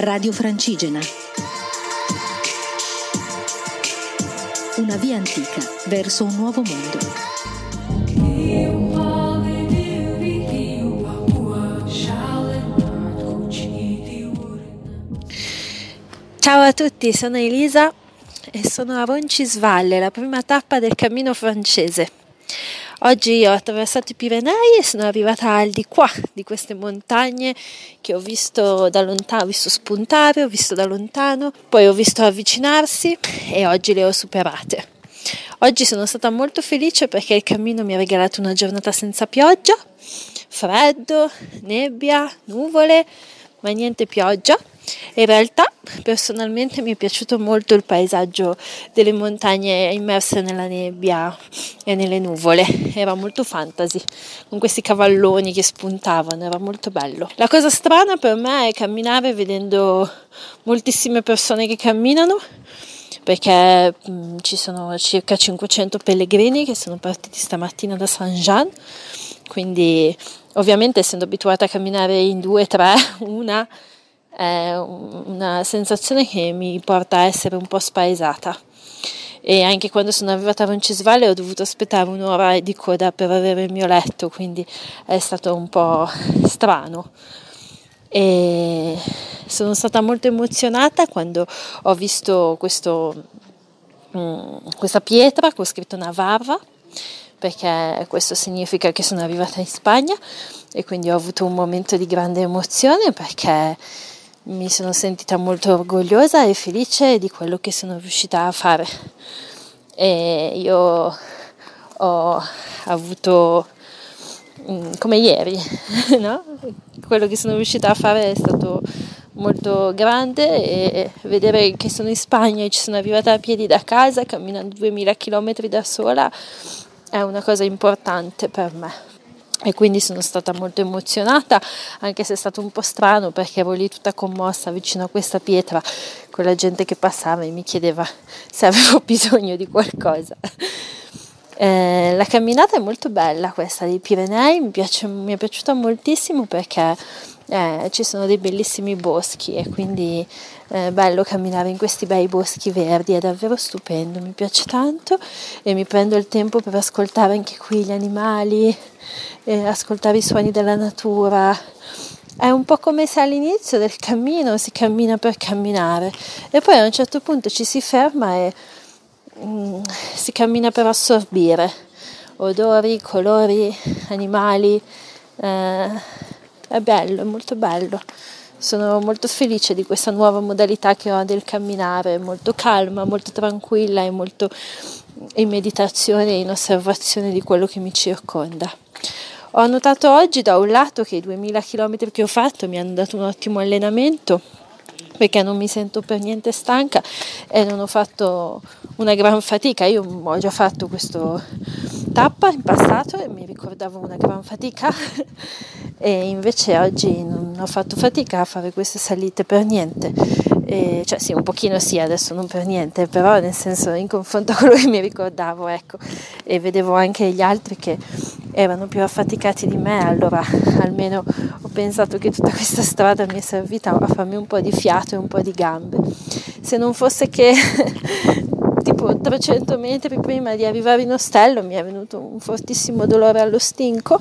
Radio Francigena. Una via antica verso un nuovo mondo. Ciao a tutti, sono Elisa e sono a Roncisvalle, la prima tappa del cammino francese. Oggi ho attraversato i Pirenei e sono arrivata al di qua di queste montagne che ho visto da lontano, ho visto spuntare, ho visto da lontano, poi ho visto avvicinarsi e oggi le ho superate. Oggi sono stata molto felice perché il cammino mi ha regalato una giornata senza pioggia, freddo, nebbia, nuvole, ma niente pioggia. In realtà personalmente mi è piaciuto molto il paesaggio delle montagne immerse nella nebbia e nelle nuvole, era molto fantasy, con questi cavalloni che spuntavano, era molto bello. La cosa strana per me è camminare vedendo moltissime persone che camminano perché mh, mm, ci sono circa 500 pellegrini che sono partiti stamattina da Saint-Jean, quindi ovviamente essendo abituata a camminare in due, tre, una è una sensazione che mi porta a essere un po' spaesata. E anche quando sono arrivata a Roncisvalle ho dovuto aspettare un'ora di coda per avere il mio letto, quindi è stato un po' strano. E sono stata molto emozionata quando ho visto questo, mm, questa pietra con scritto Navarra perché questo significa che sono arrivata in Spagna e quindi ho avuto un momento di grande emozione perché mi sono sentita molto orgogliosa e felice di quello che sono riuscita a fare. E io ho avuto mm, come ieri, no? quello che sono riuscita a fare è stato molto grande e vedere che sono in Spagna e ci sono arrivata a piedi da casa camminando 2000 km da sola è una cosa importante per me e quindi sono stata molto emozionata, anche se è stato un po' strano perché ero lì tutta commossa vicino a questa pietra con la gente che passava e mi chiedeva se avevo bisogno di qualcosa. Eh, la camminata è molto bella questa dei Pirenei, mi, piace, mi è piaciuta moltissimo perché eh, ci sono dei bellissimi boschi e quindi è bello camminare in questi bei boschi verdi, è davvero stupendo, mi piace tanto e mi prendo il tempo per ascoltare anche qui gli animali, eh, ascoltare i suoni della natura. È un po' come se all'inizio del cammino si cammina per camminare e poi a un certo punto ci si ferma e mm, si cammina per assorbire odori, colori, animali. Eh, è bello, è molto bello. Sono molto felice di questa nuova modalità che ho del camminare, molto calma, molto tranquilla e molto in meditazione e in osservazione di quello che mi circonda. Ho notato oggi da un lato che i 2000 km che ho fatto mi hanno dato un ottimo allenamento perché non mi sento per niente stanca e non ho fatto una gran fatica. Io ho già fatto questa tappa in passato e mi ricordavo una gran fatica e invece oggi non ho fatto fatica a fare queste salite per niente. E, cioè sì, un pochino sì, adesso non per niente, però nel senso in confronto a quello che mi ricordavo, ecco, e vedevo anche gli altri che erano più affaticati di me, allora almeno ho pensato che tutta questa strada mi è servita a farmi un po' di fiato e un po' di gambe. Se non fosse che tipo 300 metri prima di arrivare in ostello mi è venuto un fortissimo dolore allo stinco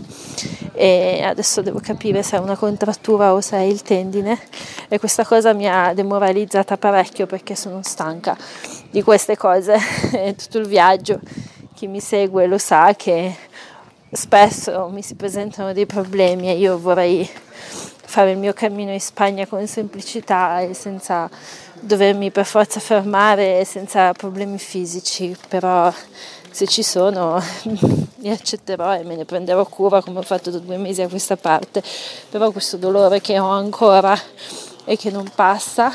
e adesso devo capire se è una contrattura o se è il tendine. E questa cosa mi ha demoralizzata parecchio perché sono stanca di queste cose. Tutto il viaggio chi mi segue lo sa che spesso mi si presentano dei problemi e io vorrei fare il mio cammino in Spagna con semplicità e senza dovermi per forza fermare senza problemi fisici, però se ci sono li accetterò e me ne prenderò cura come ho fatto da due mesi a questa parte, però questo dolore che ho ancora e che non passa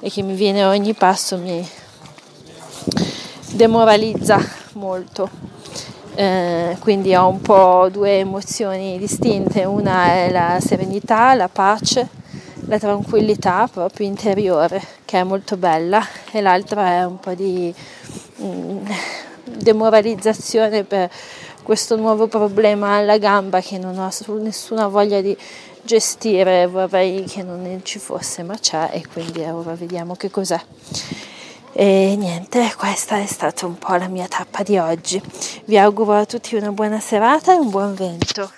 e che mi viene a ogni passo mi demoralizza molto. Eh, quindi ho un po' due emozioni distinte, una è la serenità, la pace, la tranquillità proprio interiore che è molto bella. E l'altra è un po' di mm, demoralizzazione per questo nuovo problema alla gamba che non ho nessuna voglia di gestire, vorrei che non ci fosse, ma c'è e quindi ora vediamo che cos'è. E niente, questa è stata un po' la mia tappa di oggi. Vi auguro a tutti una buona serata e un buon vento.